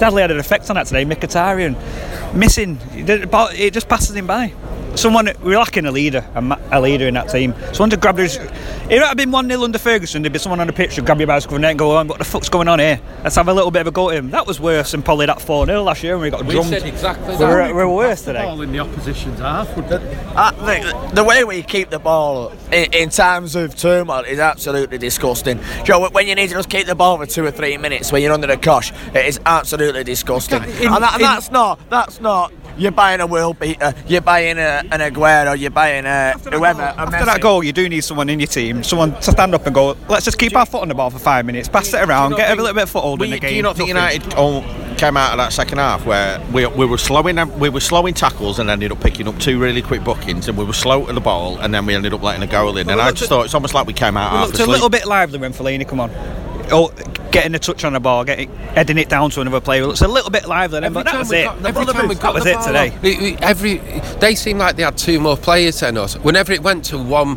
hardly had an effect on that today. Mkhitaryan missing, It did- but it just passes him by. Someone we're lacking a leader, a, a leader in that team. Someone to grab his. If it had been one 0 under Ferguson, there'd be someone on the pitch to grab your bicycle and go on. What the fuck's going on here? Let's have a little bit of a go at him. That was worse than probably that four 0 last year when we got We drummed. said exactly we were, that. we were worse today. Ball in the opposition's half. would uh, they? The way we keep the ball in, in times of turmoil is absolutely disgusting. Joe, when you need to just keep the ball for two or three minutes when you're under the cosh, it is absolutely disgusting. In- and, that, and in- that's not that's not you're buying a world beater, uh, you're buying a, an Aguero, you're buying a whoever. a After that goal, you do need someone in your team, someone to stand up and go. Let's just keep our foot on the ball for five minutes, pass it around, get a little bit of foothold in the game. do you not think Nothing. United all came out of that second half where we, we were slowing we were slowing tackles and ended up picking up two really quick bookings and we were slow to the ball and then we ended up letting a goal in and I just thought it's almost like we came out We looked a little bit lively when Fellaini come on. Oh, getting a touch on the ball, getting heading it down to another player. It looks a little bit lively then, but that was it. Every time we That got was it today. we- we- every they seemed like they had two more players than us. Whenever it went to one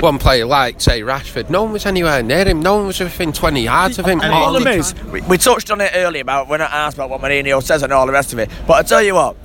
one player, like say Rashford, no one was anywhere near him. No one was within 20 yards of him. And all the the problem is, we, we touched on it earlier about when I asked about what Mourinho says and all the rest of it. But I tell you what,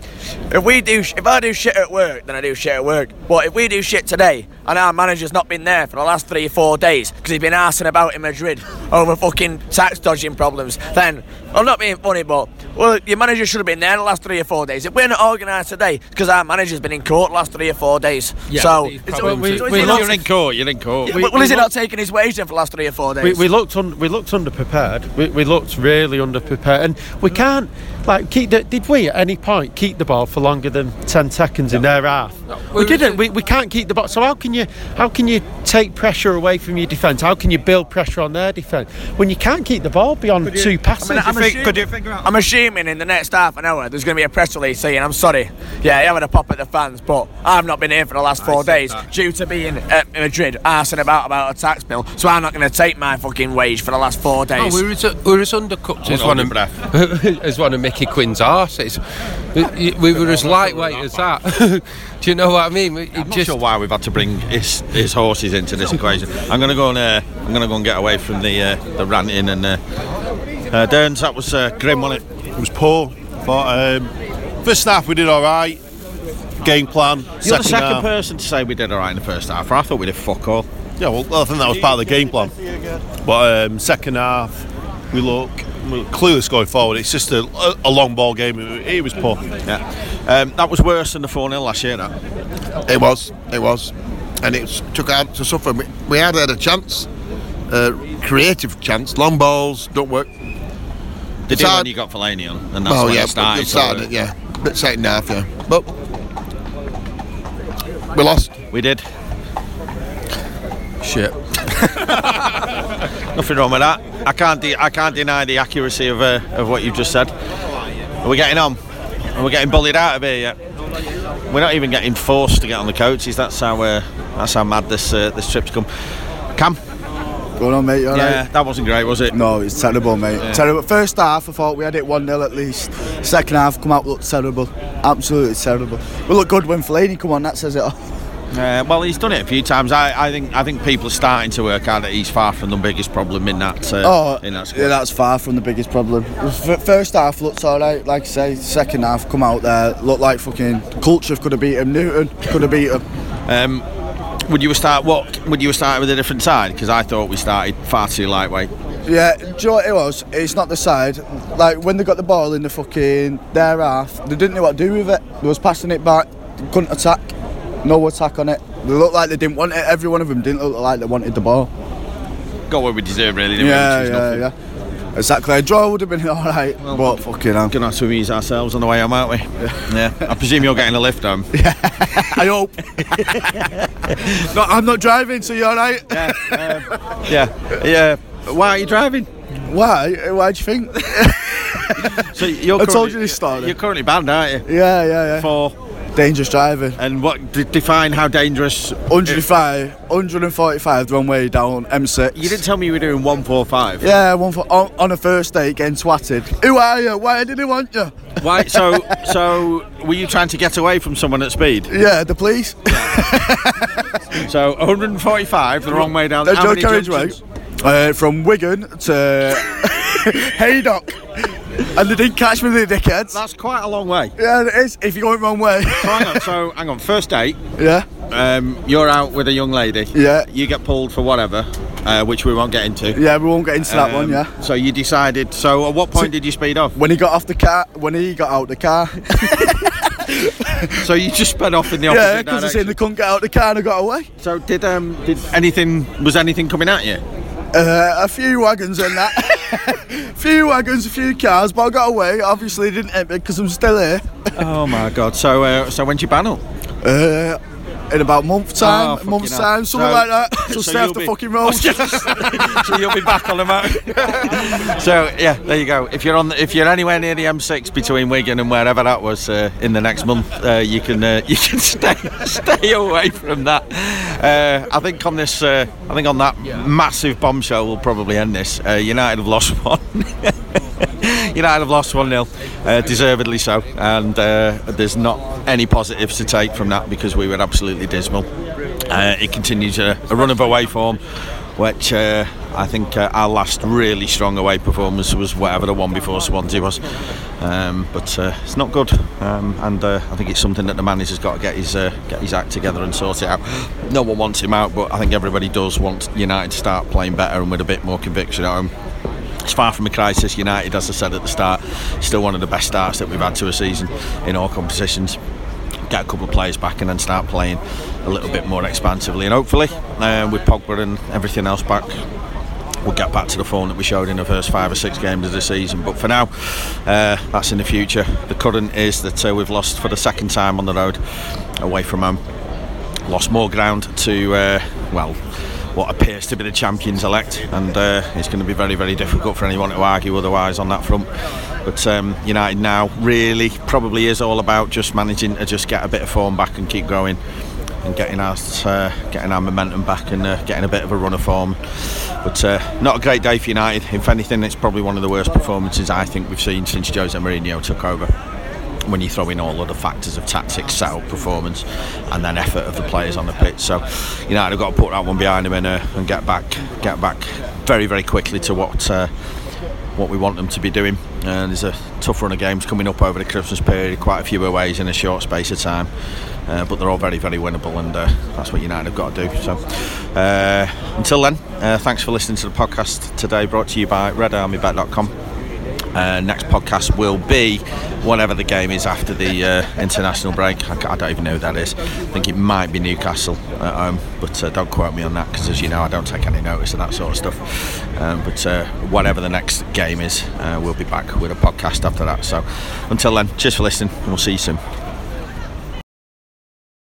if we do, sh- if I do shit at work, then I do shit at work. But if we do shit today and our manager's not been there for the last three or four days because he's been arsing about in Madrid over fucking tax dodging problems, then I'm not being funny, but well, your manager should have been there the last three or four days. If we're not organised today, because our manager's been in court the last three or four days. so, it's, Well, we- we looked- not- you're in court you're in court We- well, we is he not taking his wage then for the last three or four days? We, we looked un, we looked underprepared. We, we looked really underprepared, and we can't like keep. The, did we at any point keep the ball for longer than ten seconds in their half? we didn't. We, we can't keep the ball. So how can you how can you take pressure away from your defence? How can you build pressure on their defence when you can't keep the ball beyond two passes? I mean, I'm, assuming, I'm assuming in the next half an hour there's going to be a press release saying, I'm sorry, yeah, you're having a pop at the fans, but I've not been here for the last four days due to being at Madrid asking about about a tax bill, so I'm not going to take my fucking wage for the last four oh, days. we were as, we were as undercooked I as one to of as one of Mickey Quinn's arses. We, we were as lightweight as that. Do you know what I mean? We- I'm it not sure why we've had to bring his, his horses into this equation. I'm going to go and uh, I'm going to go and get away from the uh, the ranting and uh, uh, Derns. That was uh, grim, wasn't it? It was poor. But um, first half we did all right. Game plan. You're the second second half. person to say we did all right in the first half. I thought we did fuck all. Yeah, well, I think that was part of the game plan. But um, second half, we look clueless going forward. It's just a, a, a long ball game. It, it was poor. Yeah, um, that was worse than the 4 0 last year. That It was, it was, and it took out to suffer. We, we had had a chance, uh, creative chance. Long balls don't work. they It's did hard- when you got Fellaini on, and that's well, when yeah, it started. it started, so, yeah, bit second half, yeah, but we lost. We did. Shit. Nothing wrong with that. I can't de- I can't deny the accuracy of uh, of what you've just said. Are we getting on? Are we getting bullied out of here yet? We're not even getting forced to get on the coaches. That's how uh, that's how mad this uh, this trip's come. Cam, Going on, mate. Yeah, right? that wasn't great, was it? No, it's terrible, mate. Yeah. Terrible. First half, I thought we had it 1 0 at least. Second half, come out, looked terrible. Absolutely terrible. We look good when Fellaini come on, that says it all. Uh, well, he's done it a few times. I, I think I think people are starting to work out that he's far from the biggest problem in that. Uh, Oh, in that squad. yeah, that's far from the biggest problem. First half looked alright, like I say. Second half, come out there, looked like fucking culture could have beat him. Newton could have beat him. Um, would you start what? Would you start with a different side? Because I thought we started far too lightweight. Yeah, do you know what it was? It's not the side. Like when they got the ball in the fucking their half, they didn't know what to do with it. They was passing it back, couldn't attack. No attack on it. They looked like they didn't want it. Every one of them didn't look like they wanted the ball. Got what we deserve, really. Didn't Yeah, we? Yeah, yeah. Exactly. A draw would have been alright, well, but fucking hell. Gonna have to amuse ourselves on the way home, aren't we? Yeah. I presume you're getting a lift home. I hope. no, I'm not driving, so you're alright. Yeah, um, yeah, yeah. Why are you driving? Why? Why do you think? So you're I told currently- you this story. You're currently banned, aren't you? Yeah, yeah, yeah. For dangerous driving. And what d- define how dangerous? 105, 145 the wrong way down M6. You didn't tell me you were doing 145. Yeah, one for on, on a first date getting twatted. Who are you? Why did he want you? Why? So, so were you trying to get away from someone at speed? Yeah, the police. So 145 the wrong way down. There's how many carriageway. Uh, from Wigan to Haydock. And they didn't catch me, the dickheads. That's quite a long way. Yeah, it is, if you're going wrong way. So hang on. So hang on. First date. Yeah. Um, you're out with a young lady. Yeah. You get pulled for whatever, uh, which we won't get into. Yeah, we won't get into that one, Um, yeah. So you decided. So at what point did you speed off? When he got off the car, when he got out the car. So you just sped off in the opposite yeah, because I seen they couldn't get out the car and I got away. So did um did anything was anything coming at you? Uh, a few wagons and that. few wagons, a few cars, but I got away. Obviously, didn't hit me because I'm still here. Oh my god. So uh, so when did you ban up? Uh, in about a month time, Oh, a month's fucking time, something So- like that. So, so stay off the be- fucking road. so you'll be back on the mountain. so yeah, there you go. If you're on, the, if you're anywhere near the M6 between Wigan and wherever that was uh, in the next month, uh, you can uh, you can stay stay away from that. Uh, I think on this, uh, I think on that massive bombshell, we'll probably end this. Uh, United have lost one. United have lost 1 0, uh, deservedly so, and uh, there's not any positives to take from that because we were absolutely dismal. Uh, it continues a, a run of away form, which uh, I think uh, our last really strong away performance was whatever the one before Swansea was. Um, but uh, it's not good, um, and I think it's something that the manager's got to get his get his act together and sort it out. No one wants him out, but I think everybody does want United to start playing better and with a bit more conviction at home. It's far from a crisis. United, as I said at the start, still one of the best starts that we've had to a season in all competitions. Get a couple of players back and then start playing a little bit more expansively, and hopefully, uh, with Pogba and everything else back, we'll get back to the form that we showed in the first five or six games of the season. But for now, uh, that's in the future. The current is that uh, we've lost for the second time on the road, away from home. Lost more ground to, uh, well, what appears to be the champions elect, and uh, it's going to be very, very difficult for anyone to argue otherwise on that front. But um, United now really probably is all about just managing to just get a bit of form back and keep growing and getting our uh, getting our momentum back and uh, getting a bit of a run of form. But uh, not a great day for United. If anything, it's probably one of the worst performances I think we've seen since Jose Mourinho took over. When you throw in all of the factors of tactics, setup, performance, and then effort of the players on the pitch, so you know have got to put that one behind them and, uh, and get back, get back very, very quickly to what uh, what we want them to be doing. And there's a tough run of games coming up over the Christmas period, quite a few aways in a short space of time. Uh, but they're all very, very winnable, and uh, that's what United have got to do. So, uh, until then, uh, thanks for listening to the podcast today, brought to you by RedArmyBet.com. Uh, next podcast will be whatever the game is after the uh, international break. I, I don't even know who that is. I think it might be Newcastle at home, but uh, don't quote me on that because, as you know, I don't take any notice of that sort of stuff. Um, but uh, whatever the next game is, uh, we'll be back with a podcast after that. So until then, cheers for listening, and we'll see you soon.